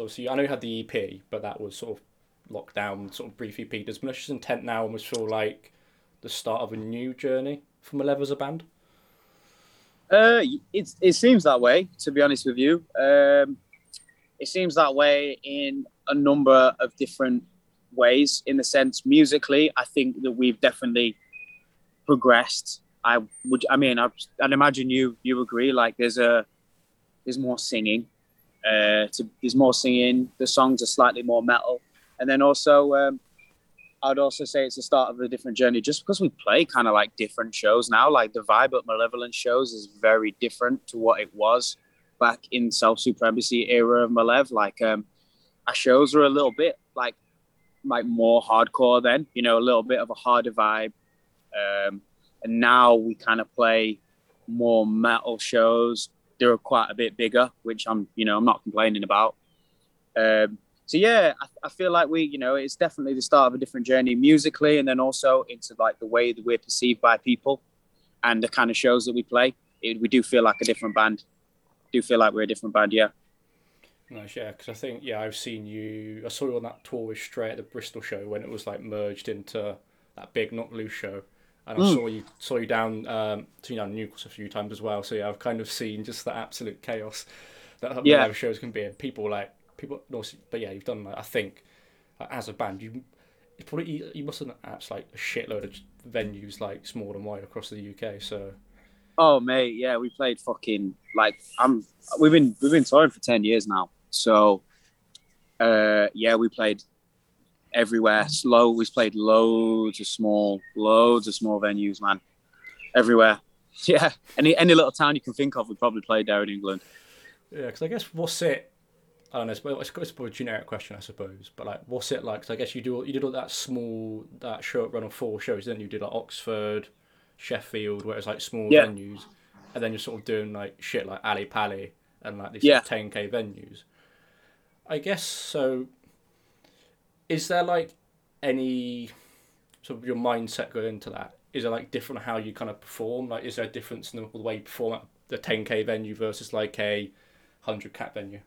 obviously I know you had the EP, but that was sort of locked down, sort of briefly peaked. Does Malicious Intent now almost feel like the start of a new journey for Malev as a band? Uh, it it seems that way. To be honest with you, um, it seems that way in a number of different ways. In the sense musically, I think that we've definitely progressed. I would, I mean, I, I'd imagine you you agree. Like there's a there's more singing. Uh, to, there's more singing. The songs are slightly more metal, and then also um, I'd also say it's the start of a different journey just because we play kind of like different shows now. Like the vibe at Malevolent shows is very different to what it was back in self supremacy era of Malev. Like um, our shows were a little bit like like more hardcore then, you know, a little bit of a harder vibe. Um, and now we kind of play more metal shows. They're quite a bit bigger, which I'm, you know, I'm not complaining about. Um, so yeah, I, I, feel like we, you know, it's definitely the start of a different journey musically, and then also into like the way that we're perceived by people, and the kind of shows that we play. It, we do feel like a different band. Do feel like we're a different band, yeah. Nice, yeah, because I think yeah, I've seen you. I saw you on that tour with Stray at the Bristol show when it was like merged into that big Knocked Loose show, and I mm. saw you saw you down um, saw you down Newcastle a few times as well. So yeah, I've kind of seen just the absolute chaos that yeah. live shows can be, and people like people. But yeah, you've done. Like, I think like, as a band, you you probably you must have apps like a shitload of venues like small and wide across the UK. So. Oh mate, yeah, we played fucking like I'm. We've been we've been touring for ten years now, so uh, yeah, we played everywhere. Slow, we've played loads of small, loads of small venues, man, everywhere. Yeah, any any little town you can think of, we probably played there in England. Yeah, because I guess what's it I don't know. It's, it's, a generic question, I suppose. But like, what's it like? Cause I guess you do you did all that small that show run of four shows. Then you did like Oxford, Sheffield, where it's like small yeah. venues, and then you're sort of doing like shit like Ali Pali and like these yeah. 10k venues. I guess so. Is there like any sort of your mindset going into that? Is there like different how you kind of perform? Like, is there a difference in the way you perform at the 10k venue versus like a 100 cap venue?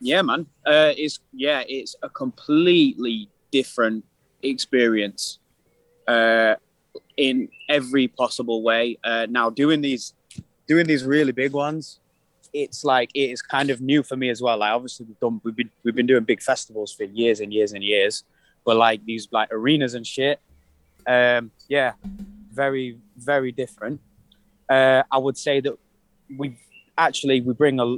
Yeah, man. Uh, it's yeah, it's a completely different experience uh, in every possible way. Uh, now, doing these doing these really big ones, it's like it is kind of new for me as well. Like obviously we've done we've been we've been doing big festivals for years and years and years, but like these like arenas and shit, um, yeah, very very different. Uh, I would say that we actually we bring a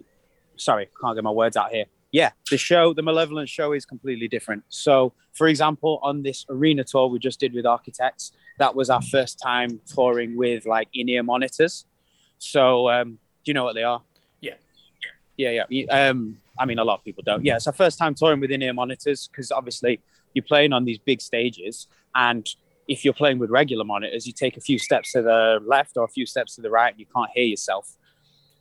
sorry, can't get my words out here. Yeah, the show, the Malevolent show is completely different. So, for example, on this arena tour we just did with Architects, that was our first time touring with like in-ear monitors. So, um, do you know what they are? Yeah. Yeah. Um, I mean, a lot of people don't. Yeah, it's our first time touring with in-ear monitors because obviously you're playing on these big stages, and if you're playing with regular monitors, you take a few steps to the left or a few steps to the right, and you can't hear yourself.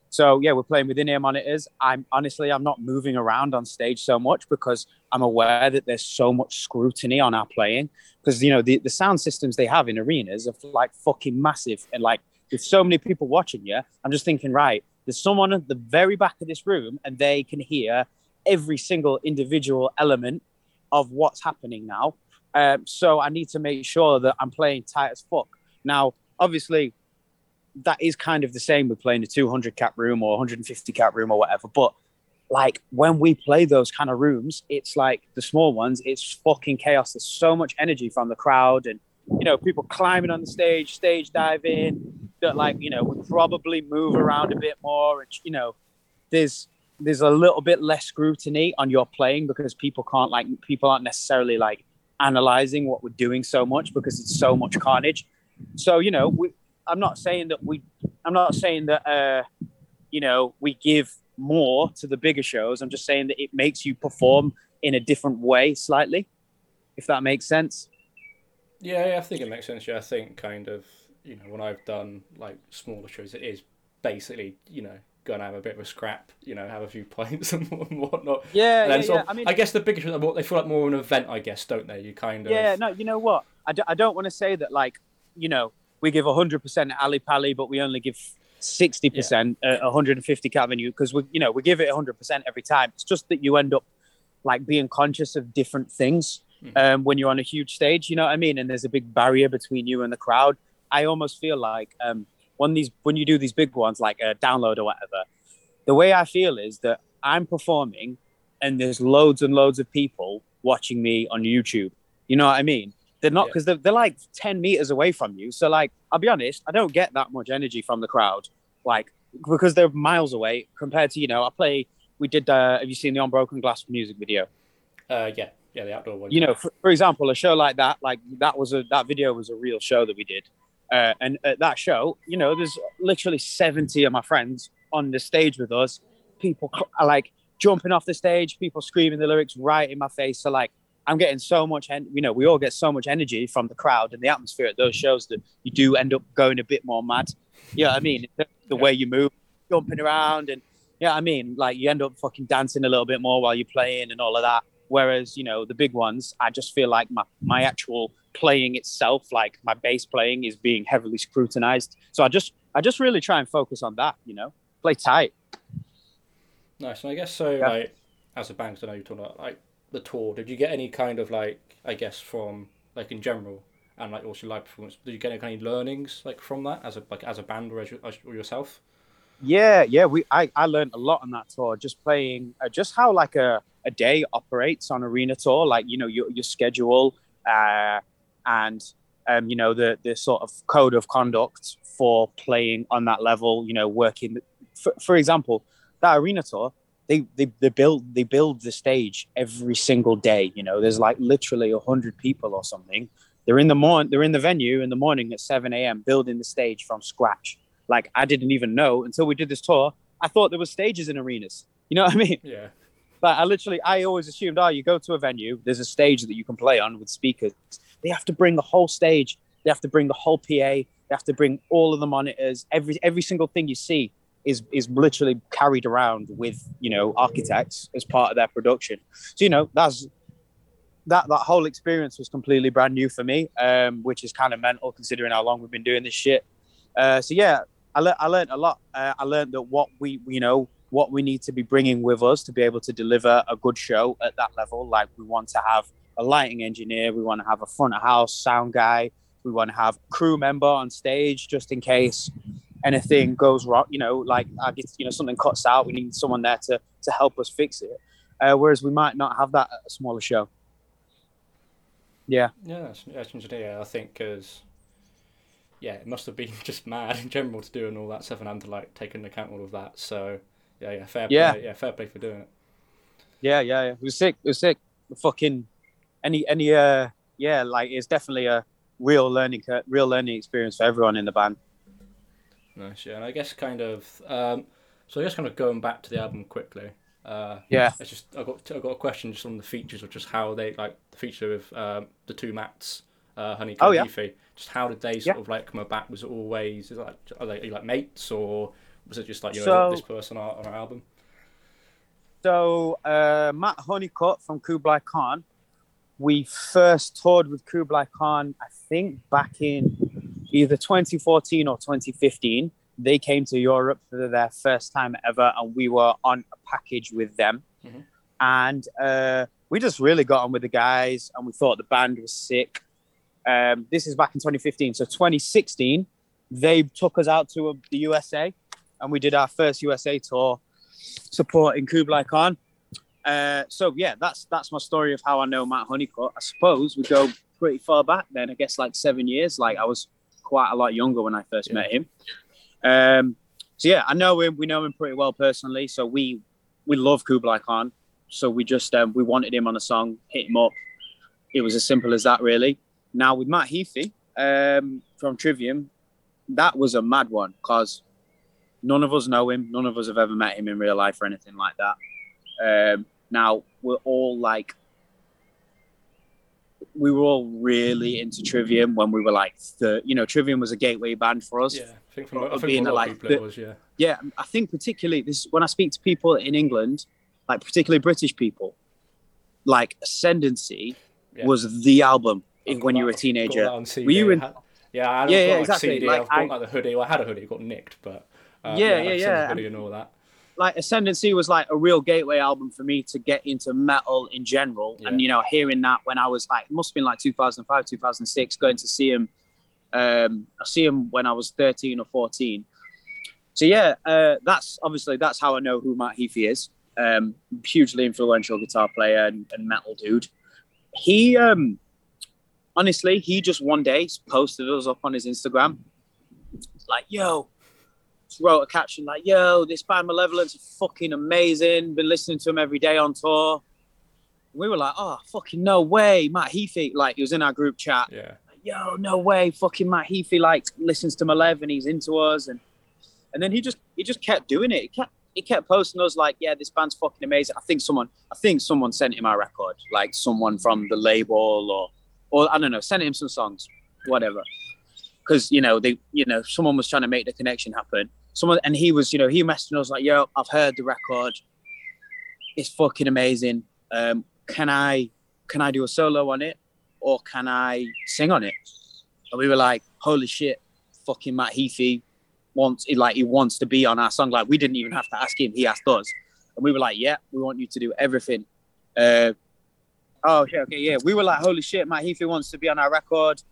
So yeah, we're playing with in-ear monitors. I'm honestly, I'm not moving around on stage so much because I'm aware that there's so much scrutiny on our playing. Because you know the, the sound systems they have in arenas are like fucking massive, and like with so many people watching you, I'm just thinking, right, there's someone at the very back of this room, and they can hear every single individual element of what's happening now. Um, so I need to make sure that I'm playing tight as fuck. Now, obviously, that is kind of the same with playing a 200 cap room or 150 cap room or whatever. But like when we play those kind of rooms, it's like the small ones, it's fucking chaos. There's so much energy from the crowd and, you know, people climbing on the stage, stage diving, that like, you know, would probably move around a bit more. And, you know, there's, there's a little bit less scrutiny on your playing because people can't like, people aren't necessarily like analyzing what we're doing so much because it's so much carnage. So, you know, we, I'm not saying that we, I'm not saying that, uh, you know, we give more to the bigger shows. I'm just saying that it makes you perform in a different way slightly, if that makes sense. Yeah, yeah I think it makes sense. Yeah, I think kind of, you know, when I've done like smaller shows, it is basically, you know, going to have a bit of a scrap, you know, have a few pints and whatnot. Yeah, yeah, yeah. I mean, I guess the bigger shows, they feel like more of an event, I guess, don't they? You kind of. Yeah, no, you know what? I d- I don't want to say that, like, you know, we give 100% Ali Pali, but we only give 60% yeah. uh, 150 Avenue because we, you know, we give it 100% every time. It's just that you end up like being conscious of different things Mhm. um, when you're on a huge stage. You know what I mean? And there's a big barrier between you and the crowd. I almost feel like um, when these when you do these big ones like a download or whatever, the way I feel is that I'm performing and there's loads and loads of people watching me on YouTube. You know what I mean? They're not Yeah. because they're, they're like 10 meters away from you. So like, I'll be honest, I don't get that much energy from the crowd, like because they're miles away compared to, you know, I play, we did, uh, have you seen the On Broken Glass music video? Uh, yeah, yeah, the outdoor one. you know, for, for example, a show like that, like that was a that video was a real show that we did, uh, and at that show, you know, there's literally seventy of my friends on the stage with us. People are like jumping off the stage, people screaming the lyrics right in my face. So like, I'm getting so much, en- you know, we all get so much energy from the crowd and the atmosphere at those shows that you do end up going a bit more mad. Yeah, I mean, the, the way you move, jumping around, and yeah, I mean, like you end up fucking dancing a little bit more while you're playing and all of that. Whereas, you know, the big ones, I just feel like my, my actual playing itself, like my bass playing is being heavily scrutinized. So I just I just really try and focus on that, you know. Play tight. Nice. And I guess so. Yeah. Like as a band, I know you're talking about like the tour. Did you get any kind of like I guess from like in general and like also live performance? Did you get any kind of learnings like from that as a like as a band or as, as or yourself? Yeah, yeah. We I, I learned a lot on that tour, just playing, uh, just how like a, a day operates on arena tour, like you know your your schedule, uh, and um, you know the the sort of code of conduct for playing on that level. You know, working. For, for example, that arena tour, they they they build they build the stage every single day. You know, there's like literally a hundred people or something. They're in the morning. They're in the venue in the morning at seven a.m. building the stage from scratch like I didn't even know until we did this tour. I thought there were stages in arenas. You know what I mean? Yeah. But I literally, I always assumed, oh, you go to a venue, there's a stage that you can play on with speakers. They have to bring the whole stage. They have to bring the whole PA. They have to bring all of the monitors. Every every single thing you see is is literally carried around with you know architects as part of their production. So you know that's that that whole experience was completely brand new for me, um, which is kind of mental considering how long we've been doing this shit. Uh, so yeah, I, le- I learned a lot. Uh, I learned that what we, you know, what we need to be bringing with us to be able to deliver a good show at that level. Like we want to have a lighting engineer, we want to have a front of house sound guy, we want to have crew member on stage just in case anything goes wrong. You know, like I get, you know, something cuts out, we need someone there to to help us fix it. Uh, whereas we might not have that at a smaller show. Yeah, Yeah, that's, that's interesting. Yeah, I think because yeah, it must have been just mad in general to doing all that stuff and having to like take into account all of that. So yeah, yeah, fair Yeah. play. Yeah, fair play for doing it. yeah, yeah, yeah. It was sick. It was sick. Fucking any any uh yeah, like it's definitely a real learning real learning experience for everyone in the band. Nice. Yeah, and I guess kind of um, so I guess kind of going back to the album quickly. Uh, Yeah. It's just I got I got a question just on the features of just how they like the feature of um, the two mats, uh, Honeycutt Oh, yeah. Heafy. Just how did they sort Yeah. of like come about? Was it always is it like are they are like mates or was it just like you know So- this person on our, on our album? So uh, Matt Honeycutt from Kublai Khan, we first toured with Kublai Khan, I think back in either 2014 or 2015. They came to Europe for their first time ever, and we were on a package with them. Mhm. And uh, we just really got on with the guys, and we thought the band was sick. Um, this is back in 2015. So 2016, they took us out to uh, the USA, and we did our first USA tour supporting Kublai Khan. Uh, so yeah, that's that's my story of how I know Matt Honeycutt. I suppose we go pretty far back then. I guess like seven years. Like I was quite a lot younger when I first Yeah. met him. Um, so yeah, I know him. We know him pretty well personally. So we we love Kublai Khan. So we just um, we wanted him on a song, hit him up. It was as simple as that, really. Now with Matt Heafy um, from Trivium, that was a mad one because none of us know him. None of us have ever met him in real life or anything like that. Um, now we're all like, we were all really into Trivium when we were like, the, you know, Trivium was a gateway band for us. Yeah, I think from I think being a like of people it the- was yeah. Yeah, I think particularly this when I speak to people in England, like particularly British people, like Ascendancy Yeah. was the album I've when you were a teenager. Were you in- yeah, I Yeah, yeah, yeah, got, like, exactly. CD. Like, I've got I- like the hoodie. Well, I had a hoodie. It got nicked, but uh, Yeah, had yeah, the yeah. Hoodie and all that. Like Ascendancy was like a real gateway album for me to get into metal in general. Yeah. And you know, hearing that when I was like, must have been like 2005, 2006, going to see him. Um, I see him when I was 13 or 14. So yeah, uh, that's obviously that's how I know who Matt Heafy is. Um, hugely influential guitar player and, and metal dude. He um, honestly, he just one day posted us up on his Instagram, like, "Yo, wrote a caption like, "Yo, this band Malevolence is fucking amazing. Been listening to them every day on tour." We were like, "Oh, fucking no way, Matt Heafy!" Like, he was in our group chat. Yeah. Like, Yo, no way, fucking Matt Heafy like listens to Malev and he's into us, and and then he just he just kept doing it. He kept he kept posting us like, "Yeah, this band's fucking amazing." I think someone I think someone sent him our record, like someone from the label or or I don't know, sent him some songs, whatever. Because you know they, you know, someone was trying to make the connection happen. Someone and he was, you know, he messaged us like, "Yo, I've heard the record. It's fucking amazing. Um, can I, can I do a solo on it, or can I sing on it?" And we were like, "Holy shit, fucking Matt Heafy wants, like, he wants to be on our song. Like, we didn't even have to ask him; he asked us." And we were like, "Yeah, we want you to do everything." Uh, Oh, okay, okay, yeah. We were like, holy shit, Matt Heafy wants to be on our record.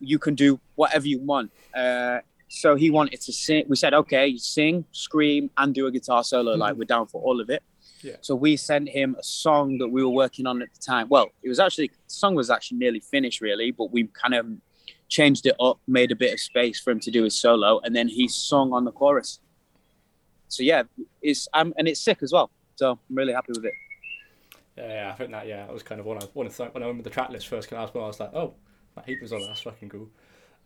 You can do whatever you want. Uh, so he wanted to sing. We said, okay, sing, scream, and do a guitar solo. Like, we're down for all of it. Yeah. So we sent him a song that we were working on at the time. Well, it was actually, the song was actually nearly finished, really, but we kind of changed it up, made a bit of space for him to do his solo, and then he sung on the chorus. So yeah, it's um, and it's sick as well. So I'm really happy with it. Yeah, yeah, I think that yeah, that was kind of one I of the, when I remember the track list first came out, I was like, oh, Matt Heafy was on it. That's fucking cool.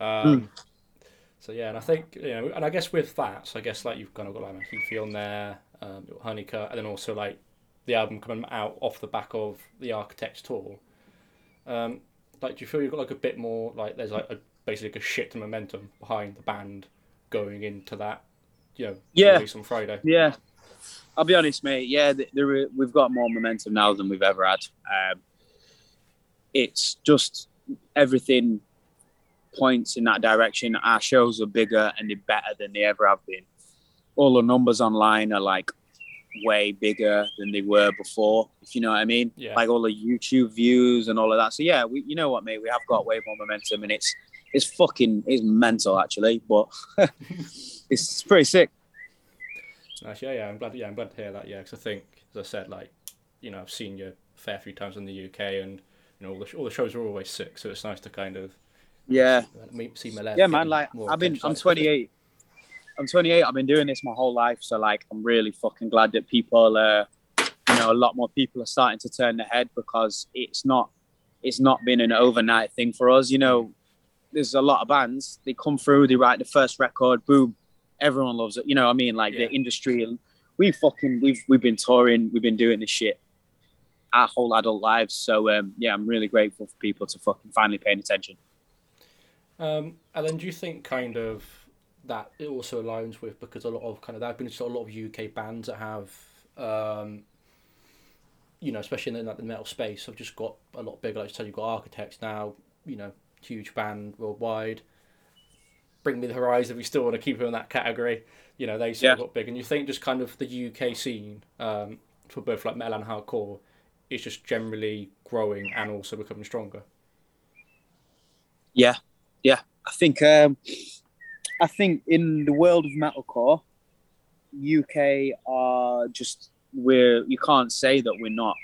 Um, So yeah, and I think you know, and I guess with that, so I guess like you've kind of got like Heafy on there, um, you've Honeycutt, and then also like the album coming out off the back of the Architects tour. Um, like, do you feel you've got like a bit more like there's like a basically like a shit of momentum behind the band going into that, you know, Yeah. release on Friday? Yeah, I'll be honest, mate. Yeah, there, we've got more momentum now than we've ever had. Um, it's just everything points in that direction. Our shows are bigger and they're better than they ever have been. All the numbers online are like way bigger than they were before. If you know what I mean. Yeah. Like all the YouTube views and all of that. So yeah, we, you know what, mate. We have got way more momentum, and it's it's fucking it's mental actually, but it's pretty sick. Nice, yeah, yeah. I'm glad. Yeah, I'm glad to hear that. Yeah, because I think, as I said, like, you know, I've seen you a fair few times in the UK, and you know, all the all the shows are always sick. So it's nice to kind of Yeah. meet, see my left. yeah man like i've been i'm 28 i'm 28 i've been doing this my whole life so like i'm really fucking glad that people uh you know a lot more people are starting to turn their head because it's not it's not been an overnight thing for us you know there's a lot of bands they come through they write the first record boom everyone loves it you know what i mean like Yeah. the industry and we fucking we've we've been touring we've been doing this shit our whole adult lives so um yeah i'm really grateful for people to fucking finally paying attention Um, and then do you think kind of that it also aligns with because a lot of kind of there have been a lot of UK bands that have, um, you know, especially in the, like, the metal space, have just got a lot bigger. Like you said, you've got Architects now, you know, huge band worldwide. Bring Me the Horizon, we still want to keep them in that category. You know, they sort of Yeah. got big. And you think just kind of the UK scene um, for both like metal and hardcore is just generally growing and also becoming stronger. Yeah, yeah. I think um, I think in the world of metalcore, UK are just we're you can't say that we're not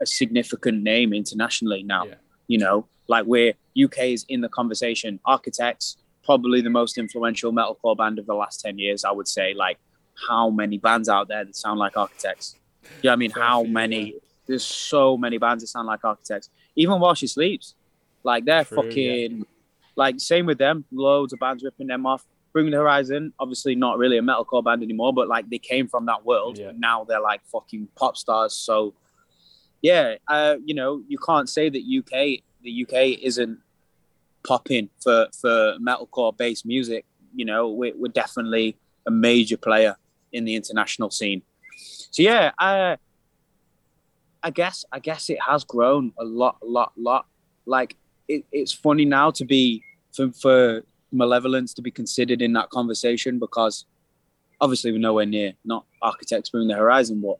a significant name internationally now. Yeah. You know, like we're UK is in the conversation. Architects probably the most influential metalcore band of the last ten years. I would say. Like, how many bands out there that sound like Architects? Yeah, I mean, how few, many? There's so many bands that sound like Architects. Even while she sleeps, like they're True, fucking like same with them. Loads of bands ripping them off. Bring the Horizon, obviously not really a metalcore band anymore, but like they came from that world. Yeah. Now they're like fucking pop stars. So yeah, uh, you know, you can't say that UK the UK isn't popping for for metalcore based music. You know, we're, we're definitely a major player in the international scene. So yeah, I I guess I guess it has grown a lot, a lot, lot. Like it, it's funny now to be for, for malevolence to be considered in that conversation because obviously we're nowhere near not architects moving the horizon, but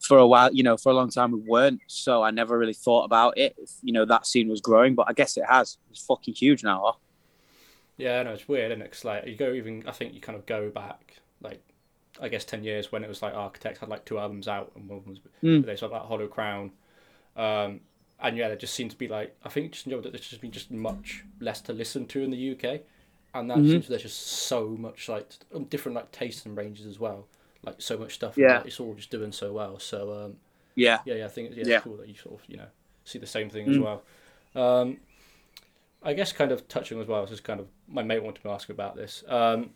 for a while, you know, for a long time we weren't. So I never really thought about it. If, you know, that scene was growing, but I guess it has. It's fucking huge now. Huh? Yeah, no, it's weird, isn't it? Cause like you go even, I think you kind of go back like, I guess ten years when it was like Architects had like two albums out and one was Mm. they sort of like Hollow Crown, um, and yeah, there just seems to be like I think just in general that there's just been just much less to listen to in the UK, and that Mhm. seems there's just so much like um, different like tastes and ranges as well, like so much stuff. Yeah. it's all just doing so well. So um, Yeah. yeah, yeah, I think it's, yeah, Yeah. it's cool that you sort of you know see the same thing as Mm. well. Um, I guess kind of touching as well. This is kind of my mate wanted to ask about this. Um,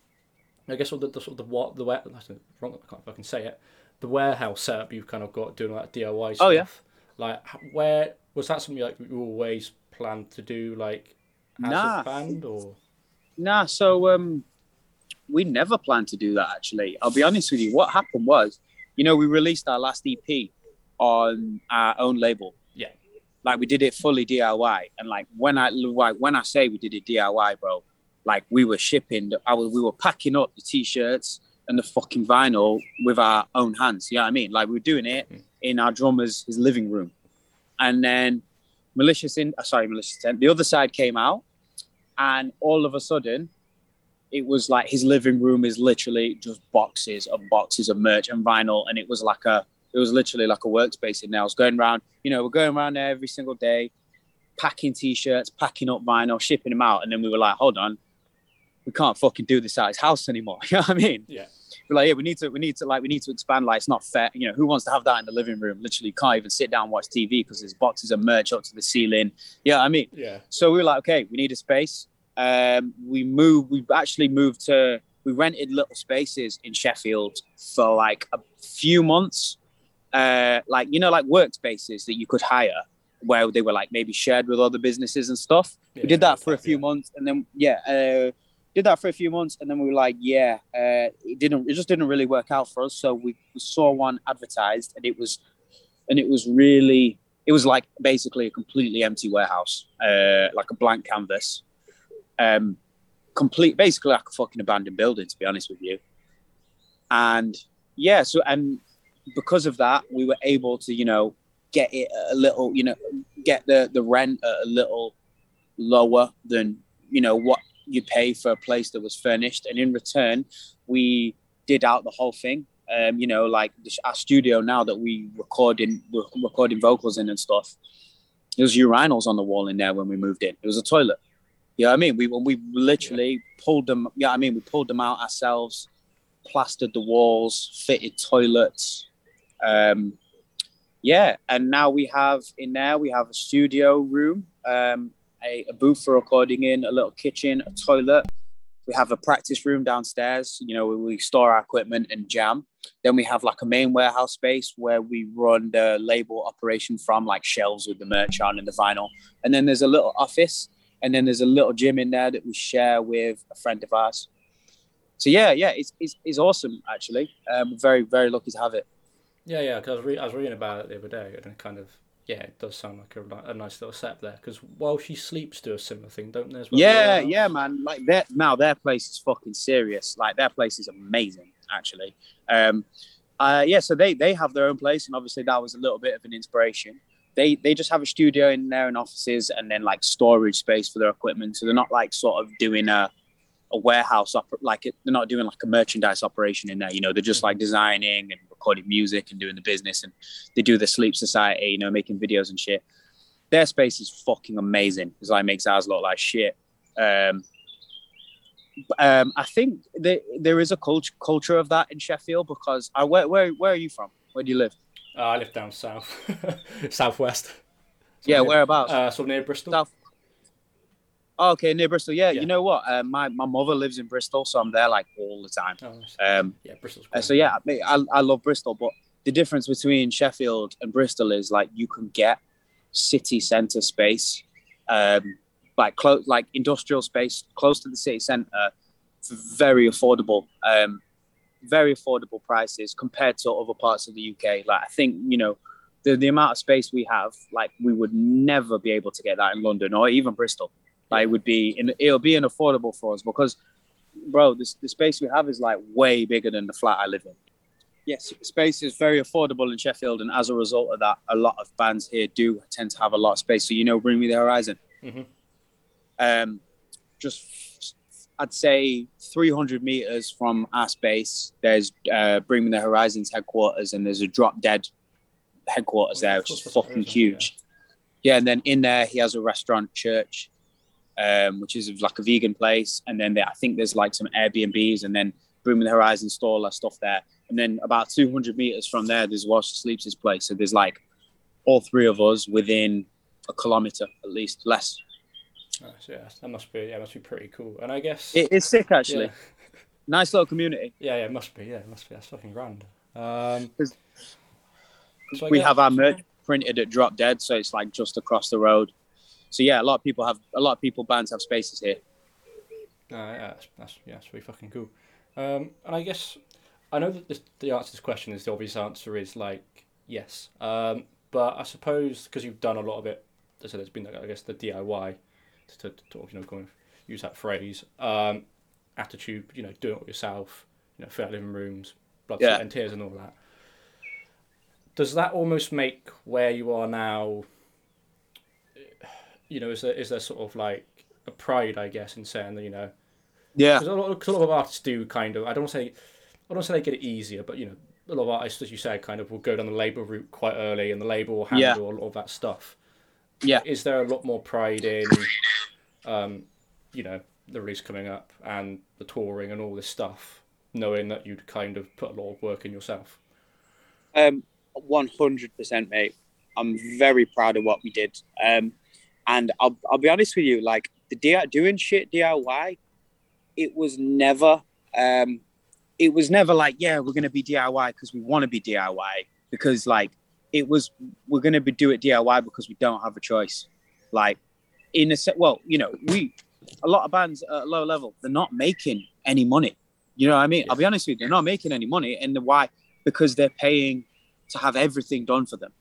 I guess all the, the sort of the what the where that's wrong. I can't fucking say it. The warehouse setup you've kind of got doing all that DIY stuff. Oh, yeah. Like where was that something like you always planned to do like as Nah. a band or Nah, so um, we never planned to do that. Actually, I'll be honest with you. What happened was, you know, we released our last EP on our own label. Yeah. Like we did it fully DIY, and like when I like when I say we did it DIY, bro, like we were shipping. I was we were packing up the t-shirts and the fucking vinyl with our own hands. You know what I mean? Like we were doing it Mm. in our drummer's his living room, and then malicious in uh, sorry malicious intent. The other side came out, and all of a sudden, it was like his living room is literally just boxes and boxes of merch and vinyl, and it was like a it was literally like a workspace in there. I was going around, you know, we're going around there every single day, packing t-shirts, packing up vinyl, shipping them out, and then we were like, hold on, we can't fucking do this at his house anymore. You know what I mean? Yeah. We're like, yeah, we need to, we need to, like, we need to expand. Like, it's not fair. You know, who wants to have that in the living room? Literally, can't even sit down and watch TV because there's boxes of merch up to the ceiling. Yeah, I mean, yeah so we were like, okay, we need a space. Um, we moved. We actually moved to. We rented little spaces in Sheffield for like a few months, uh, like you know, like workspaces that you could hire, where they were like maybe shared with other businesses and stuff. yeah, we did that for a yeah. few months, and then yeah, uh, did that for a few months, and then we were like, yeah, uh, it didn't. It just didn't really work out for us. So we, we saw one advertised, and it was, and it was really, it was like basically a completely empty warehouse, uh, like a blank canvas, um, complete, basically like a fucking abandoned building, to be honest with you. And yeah, so and because of that, we were able to, you know, get it a little, you know, get the the rent a little lower than you know what you pay for a place that was furnished, and in return, we did out the whole thing. Um, you know, like this, our studio now that we record in, we're recording vocals in and stuff. There was urinals on the wall in there when we moved in. It was a toilet. You know what I mean? We we literally pulled them. Yeah, I mean we pulled them out ourselves, plastered the walls, fitted toilets. Um, yeah, and now we have in there we have a studio room, um, a, a booth for recording in, a little kitchen, a toilet. We have a practice room downstairs. You know, where we store our equipment and jam. Then we have like a main warehouse space where we run the label operation from, like shelves with the merch on and the vinyl. And then there's a little office, and then there's a little gym in there that we share with a friend of ours. So yeah, yeah, it's it's, it's awesome actually. Um, very very lucky to have it. Yeah, yeah. Because I, re- I was reading about it the other day, and kind of yeah, it does sound like a, a nice little setup there. Because while she sleeps, do a similar thing, don't they? As well? Yeah, yeah, man. Like their now their place is fucking serious. Like their place is amazing, actually. Um, uh, yeah, so they they have their own place, and obviously that was a little bit of an inspiration. They they just have a studio in there and offices, and then like storage space for their equipment. So they're not like sort of doing a a warehouse op- like it, they're not doing like a merchandise operation in there. You know, they're just like designing and recording music and doing the business, and they do the Sleeps Society. You know, making videos and shit. Their space is fucking amazing because like makes ours look like shit. Um, um, I think there, there is a culture culture of that in Sheffield because I where, where where are you from? Where do you live? Uh, I live down south, southwest. Yeah, near, whereabouts? Uh, so near Bristol. South. Oh, okay, near Bristol. Yeah, Yeah. you know what? Uh, my my mother lives in Bristol, so I'm there like all the time. Oh, nice. Um, yeah, Bristol's. uh, so yeah, I, I love Bristol, but the difference between Sheffield and Bristol is like you can get city centre space, um, like close like industrial space close to the city centre, very affordable, um, very affordable prices compared to other parts of the UK. Like I think you know. The, the amount of space we have, like we would never be able to get that in London or even Bristol. Like it would be, in, it'll be unaffordable for us because bro, this the space we have is like way bigger than the flat I live in. Yes, space is very affordable in Sheffield, and as a result of that, a lot of bands here do tend to have a lot of space. So you know, Bring Me the Horizon. Mhm. Um, just I'd say 300 meters from our space, there's uh, Bring Me the Horizon's headquarters, and there's a Drop Dead headquarters Oh, there, which is fucking is, yeah. huge. Yeah, and then in there he has a restaurant, church, um, which is like a vegan place, and then there, I think there's like some Airbnbs, and then Me the Horizon store, that stuff there, and then about 200 meters from there, there's While She Sleeps' place. So there's like all three of us within a kilometer at least, less. Yeah, that must be yeah, must be pretty cool. And I guess It is sick actually. yeah, Nice little community. yeah, yeah, it must be. Yeah, it must be. That's fucking grand. Um, so we guess- have our merch printed at Drop Dead, so it's like just across the road. So yeah, a lot of people have a lot of people bands have spaces here. No, yeah, that's, that's yeah, that's really fucking cool. Um, and I guess I know that this, the answer to this question is the obvious answer is like yes. Um, but I suppose because you've done a lot of it, so there's been I guess the DIY to, to, to you know kind of use that phrase um, attitude, you know, doing it yourself, you know, fit out living rooms, blood, Yeah. sweat, and tears, and all that. Does that almost make where you are now? You know, is there is there sort of like a pride, I guess, in saying that you know Yeah, because a, lot- 'cause a lot of artists do kind of. I don't want to say, I don't say they get it easier, but you know, a lot of artists, as you said, kind of will go down the label route quite early, and the label will handle Yeah. a lot of that stuff. Yeah. Is there a lot more pride in, um, you know, the release coming up and the touring and all this stuff, knowing that you'd kind of put a lot of work in yourself? Um, one hundred percent, mate. I'm very proud of what we did. Um, and I'll I'll be honest with you, like the DIY, doing shit DIY, it was never um, it was never like yeah we're gonna be DIY because we want to be DIY because like it was we're gonna be do it DIY because we don't have a choice. Like in a set, well, you know, we a lot of bands at a low level they're not making any money. You know what I mean? I'll be honest with you, they're not making any money, and the why because they're paying to have everything done for them.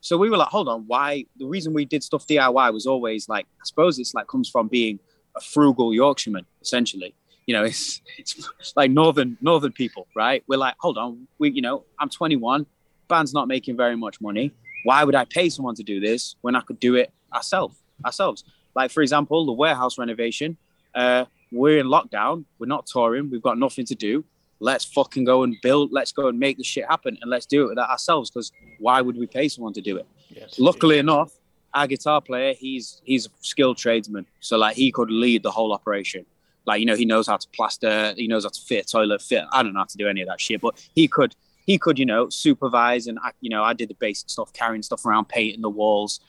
So we were like, hold on, why? The reason we did stuff DIY was always like, I suppose it's like comes from being a frugal Yorkshireman, essentially. You know, it's it's like northern northern people, right? We're like, hold on, we you know, I'm 21, band's not making very much money. Why would I pay someone to do this when I could do it ourselves? Ourselves. Like for example, the warehouse renovation. Uh, we're in lockdown. We're not touring. We've got nothing to do let's fucking go and build let's go and make this shit happen and let's do it with ourselves because why would we pay someone to do it? It's- luckily enough our guitar player he's he's a skilled tradesman. So like he could lead the whole operation. Like you know he knows how to plaster he knows how to fit a toilet fit. I don't know how to do any of that shit but he could he could you know supervise and I, you know i did the basic stuff carrying stuff around painting the walls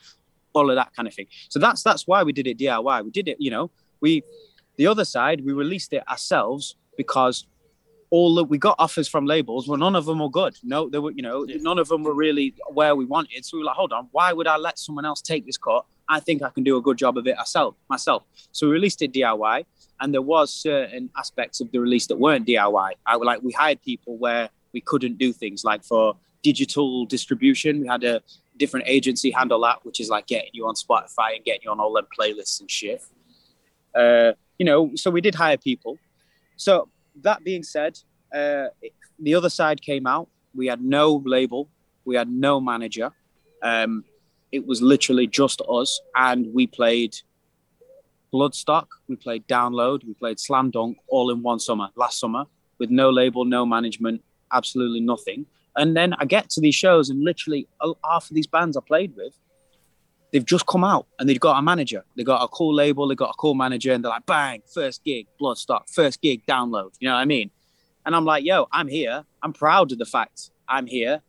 all of that kind of thing. So that's that's why we did it diy we did it you know we the other side we released it ourselves because all that we got offers from labels well none of them were good. No they were you know Yeah. none of them were really where we wanted. So we were like hold on why would i let someone else take this cut? I think i can do a good job of it myself myself. So we released it diy and there was certain aspects of the release that weren't diy i like we hired people where we couldn't do things like for digital distribution we had a different agency handle that which is like getting you on spotify and getting you on all them playlists and shit. Uh, you know so we did hire people. So that being said, uh, the other side came out. We had no label, we had no manager. Um, it was literally just us, and we played Bloodstock, we played Download, we played Slam Dunk all in one summer, last summer, with no label, no management, absolutely nothing. And then I get to these shows, and literally half of these bands I played with, they've just come out and they've got a manager. They got a cool label, they got a cool manager, and they're like, bang, first gig, Bloodstock, first gig, download. You know what I mean? And I'm like, yo, I'm here. I'm proud of the fact I'm here.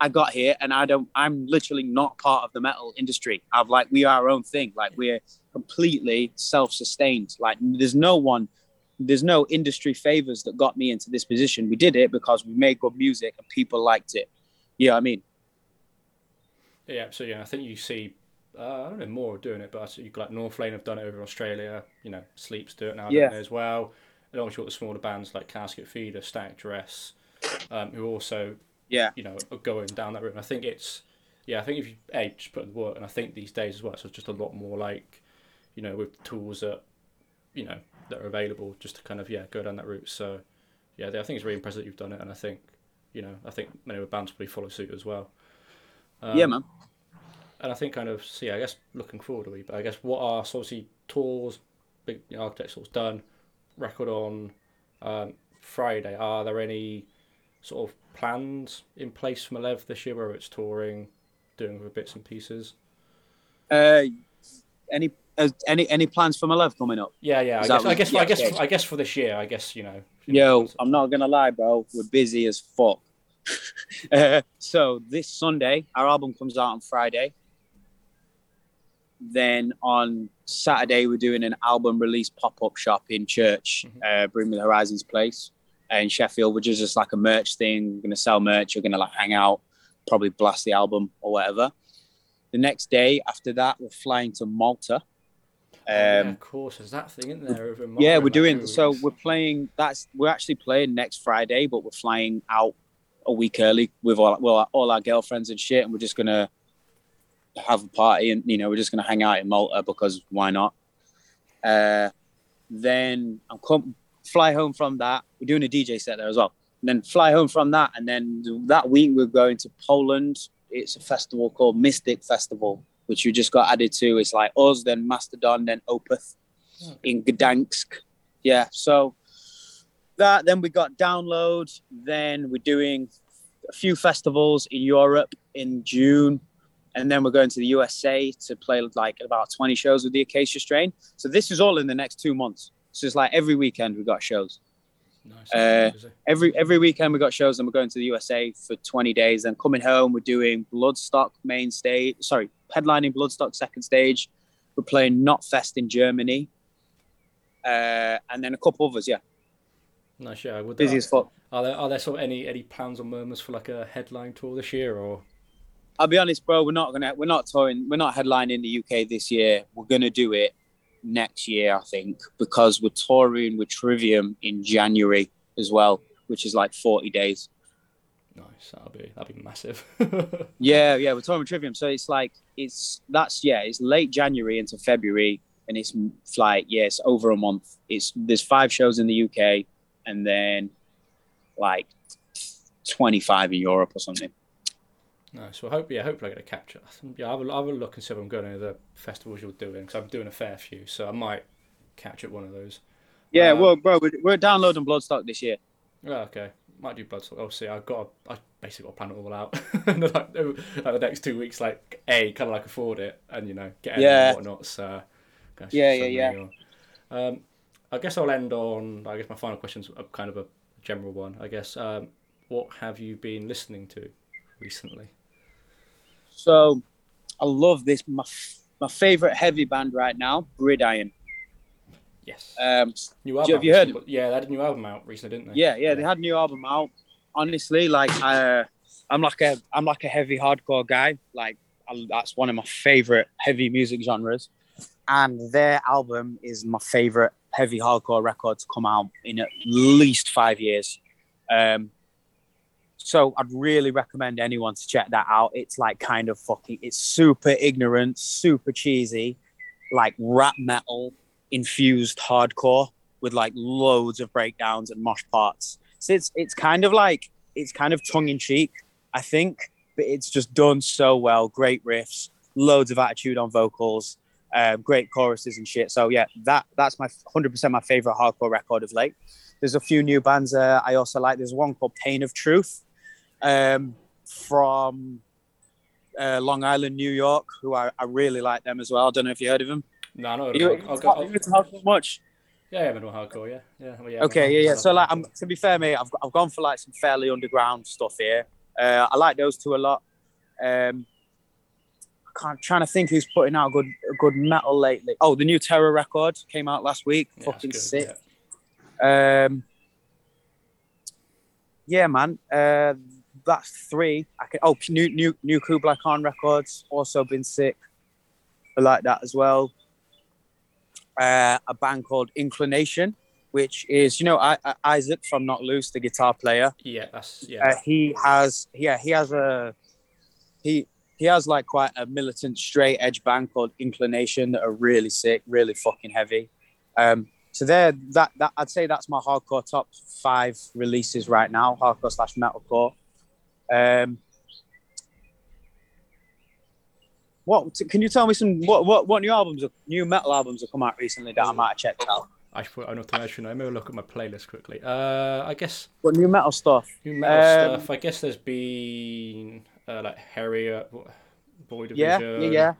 I got here and I don't, I'm literally not part of the metal industry. I've like, we are our own thing. Like, we're completely self sustained. Like, there's no one, there's no industry favors that got me into this position. We did it because we made good music and people liked it. You know I mean? Yeah, so yeah, I think you see, uh, I don't know more doing it, but you like Northlane have done it over in Australia. You know, Sleeps do it now, Yeah. as well. And obviously, got the smaller bands like Casket Feeder, Static Dress, um, who also, Yeah. you know, are going down that route. And I think it's, yeah, I think if you a just put in the work, and I think these days as well, so it's just a lot more like, you know, with tools that you know that are available just to kind of yeah go down that route. So yeah, I think it's really impressive that you've done it, and I think you know I think many of the bands will probably follow suit as well. Um, yeah, man. And I think kind of see, I guess looking forward a wee but I guess what are so obviously tours, big you know, done, record on um, Friday. Are there any sort of plans in place for Malev this year, where it's touring, doing the bits and pieces? Uh, any uh, any any plans for Malev coming up? Yeah, yeah. I guess, I guess, yeah, I guess, yeah. for, I guess for this year, I guess you know. you know, Yo, I'm not gonna lie, bro. We're busy as fuck. uh, so this Sunday, our album comes out on Friday. Then on Saturday, we're doing an album release pop up shop in church, uh, Bring Me the Horizons place uh, in Sheffield, which is just like a merch thing. We're gonna sell merch. We're gonna like hang out, probably blast the album or whatever. The next day after that, we're flying to Malta. Oh, yeah, Um, of course, there's that thing in there. In yeah, we're doing so. We're playing. That's we're actually playing next Friday, but we're flying out a week early with all well all our girlfriends and shit, and we're just gonna have a party, and you know we're just gonna hang out in Malta because why not? Uh, then I'm come fly home from that. We're doing a DJ set there as well. And then fly home from that, and then that week we're going to Poland. It's a festival called Mystic Festival, which we just got added to. It's like us, then Mastodon, then Opeth in Gdansk. Yeah, so that then we got download. Then we're doing a few festivals in Europe in June, and then we're going to the USA to play like about 20 shows with the Acacia Strain. So this is all in the next two months. So it's like every weekend we got shows. Nice. uh, Every every weekend we got shows, and we're going to the USA for 20 days. Then coming home, we're doing Bloodstock main stage. Sorry, headlining Bloodstock second stage. We're playing Knotfest in Germany, uh, and then a couple others. Yeah, nice. Yeah. Would busy as fuck. are there are there sort of any any plans or murmurs for like a headline tour this year or? I'll be honest, bro. We're not gonna. We're not touring. We're not headlining the UK this year. We're gonna do it next year, I think, because we're touring with Trivium in January as well, which is like 40 days. Nice. That'll be that'll be massive. Yeah, yeah, we're touring with Trivium. So it's like it's that's yeah, it's late January into February, and it's like yeah, it's over a month. It's there's five shows in the UK, and then like 25 in Europe or something. Nice. I hope yeah, hopefully I get a capture. Yeah, I'll have, a- I'll have a look and see if I'm going to the festivals you're doing because I'm doing a fair few, so I might catch at one of those. Yeah, Um, well, bro, we're, we're downloading Bloodstock this year. Oh, okay. Might do Bloodstock. I'll see. I've got. I basically got to plan it all out. like, like the next two weeks, like a kind of like afford it and you know get Yeah. and whatnot. So gosh, Yeah, so yeah, many. Um, I guess I'll end on. I guess my final question's a kind of a general one. I guess. Um, what have you been listening to recently? So I love this. My my favorite heavy band right now, Gridiron. Yes. Um, new have you heard Yeah, they had a new album out recently, didn't they? yeah, yeah, they had a new album out. Honestly, like uh, I'm like a I'm like a heavy hardcore guy. Like I, that's one of my favorite heavy music genres, and their album is my favorite heavy hardcore record to come out in at least five years. Um, so I'd really recommend anyone to check that out. It's like kind of fucking, it's super ignorant, super cheesy, like rap metal infused hardcore with like loads of breakdowns and mosh parts. So it's it's kind of like it's kind of tongue in cheek, I think, but it's just done so well. Great riffs, loads of attitude on vocals, um, great choruses and shit. So yeah, that that's my 100% my favorite hardcore record of late. There's a few new bands uh, I also like. There's one called Pain of Truth um, from uh, Long Island, New York, who I, I really like them as well. I don't know if you heard of them. No, no. You, I'll, I'll go. I'll, you into hardcore much? yeah, yeah, middle hardcore. Yeah, yeah. well, yeah Okay, yeah, yeah. So like, I'm I'm, to be fair, mate, I've I've gone for like some fairly underground stuff here. Uh, I like those two a lot. Um, I can't trying to think who's putting out good good metal lately. Oh, the new Terror record came out last week. yeah, Fucking it's sick. yeah. Um, yeah, man. Uh, that's three. I can. Oh, new new new Kublai Khan records also been sick. I like that as well. Uh, a band called Inclination, which is you know I, I, Isaac from Knocked Loose, the guitar player. Yeah, that's yeah. Uh, he has yeah he has a he he has like quite a militant straight edge band called Inclination that are really sick, really fucking heavy. Um, So there, that that I'd say that's my hardcore top five releases right now, hardcore slash metalcore. Um, what can you tell me some what what what new albums, new metal albums have come out recently that I might have checked out? I thought I know to mention. Let me look at my playlist quickly. Uh, I guess What new metal stuff? new metal Um, stuff. I guess there's been uh, like Harriet, Boy Yeah, Division, yeah, yeah.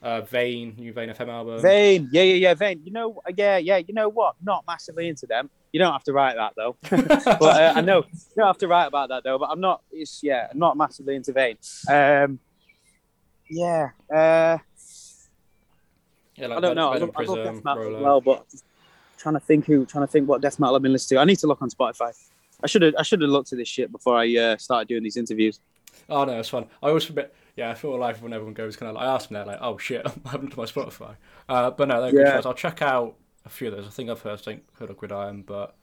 Uh, Vein, new Vein.fm album. Vein, yeah, yeah, yeah, Vein. You know, yeah, yeah. You know what? Not massively into them. You don't have to write that though. but uh, I know you don't have to write about that though. But I'm not. It's yeah, I'm not massively into Vein. Um, yeah. Uh, yeah, like I don't know. I love, I love death metal as well, but trying to think who, trying to think what death metal I've been listening to. I need to look on Spotify. I should have, I should have looked at this shit before I uh, started doing these interviews. Oh no, it's fun. I always forget. Yeah, I feel like when everyone goes, kind of like I ask them, they're like, "Oh shit, I haven't to my Spotify." Uh, but no, they're good Yeah. shows. I'll check out a few of those. I think I've heard, I think heard of Gridiron, but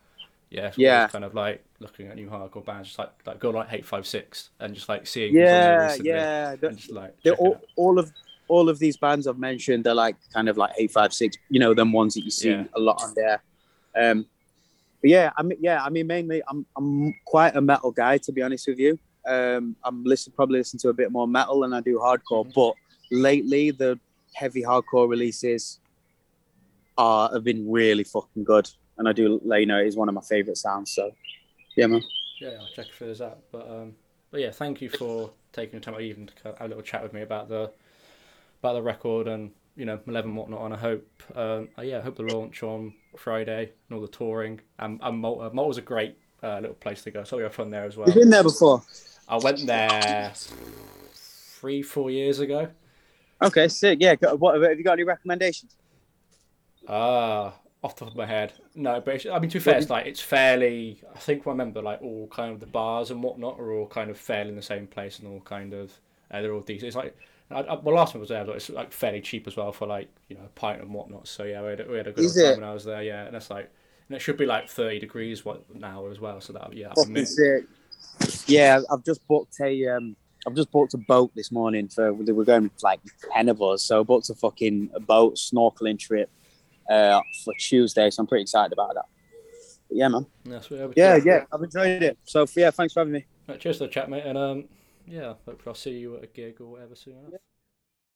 yeah, it's Yeah. kind of like looking at new hardcore bands, just like like go like Hate5six and just like seeing who's on there Yeah, yeah. And just like they're check it all, all of all of these bands I've mentioned, they're like kind of like Hate5six. You know, them ones that you see Yeah. a lot on there. Um, but yeah, I mean, yeah, I mean, mainly I'm I'm quite a metal guy to be honest with you. Um, I'm listen probably listening to a bit more metal than I do hardcore, but lately the heavy hardcore releases are have been really fucking good, and I do you know it is one of my favorite sounds. So yeah, man. Yeah, I'll check if there's that. But um, but yeah, thank you for taking the time out even to have a little chat with me about the about the record and you know Eleven and whatnot. And I hope um, uh, yeah, I hope the launch on Friday and all the touring. And, and Malta, Malta's a great uh, little place to go. So we have fun there as well. You've been there before. I went there three, four years ago. Okay, sick. Yeah, what have you got any recommendations? Ah, off the top of my head, no. But it's, I mean, to be fair, it's like it's fairly. I think I remember like all kind of the bars and whatnot are all kind of fairly in the same place and all kind of uh, they're all decent. It's like. I, I, well, last time I was there, but it's like fairly cheap as well for like you know a pint and whatnot. So yeah, we had, a- we had a good time it? when I was there. Yeah, and it's like and it should be like thirty degrees what now as well. So that yeah, that'd be Fucking mint. sick. Yeah, I've just booked a um, I've just booked a boat this morning for we're going like ten of us, so I booked a fucking boat snorkeling trip uh, for Tuesday, so I'm pretty excited about that. But yeah, man. Yeah, so, yeah, Yeah, yeah, I've enjoyed it. So yeah, thanks for having me. Right, cheers to the chat, mate, and um, yeah, hopefully I'll see you at a gig or whatever soon. enough.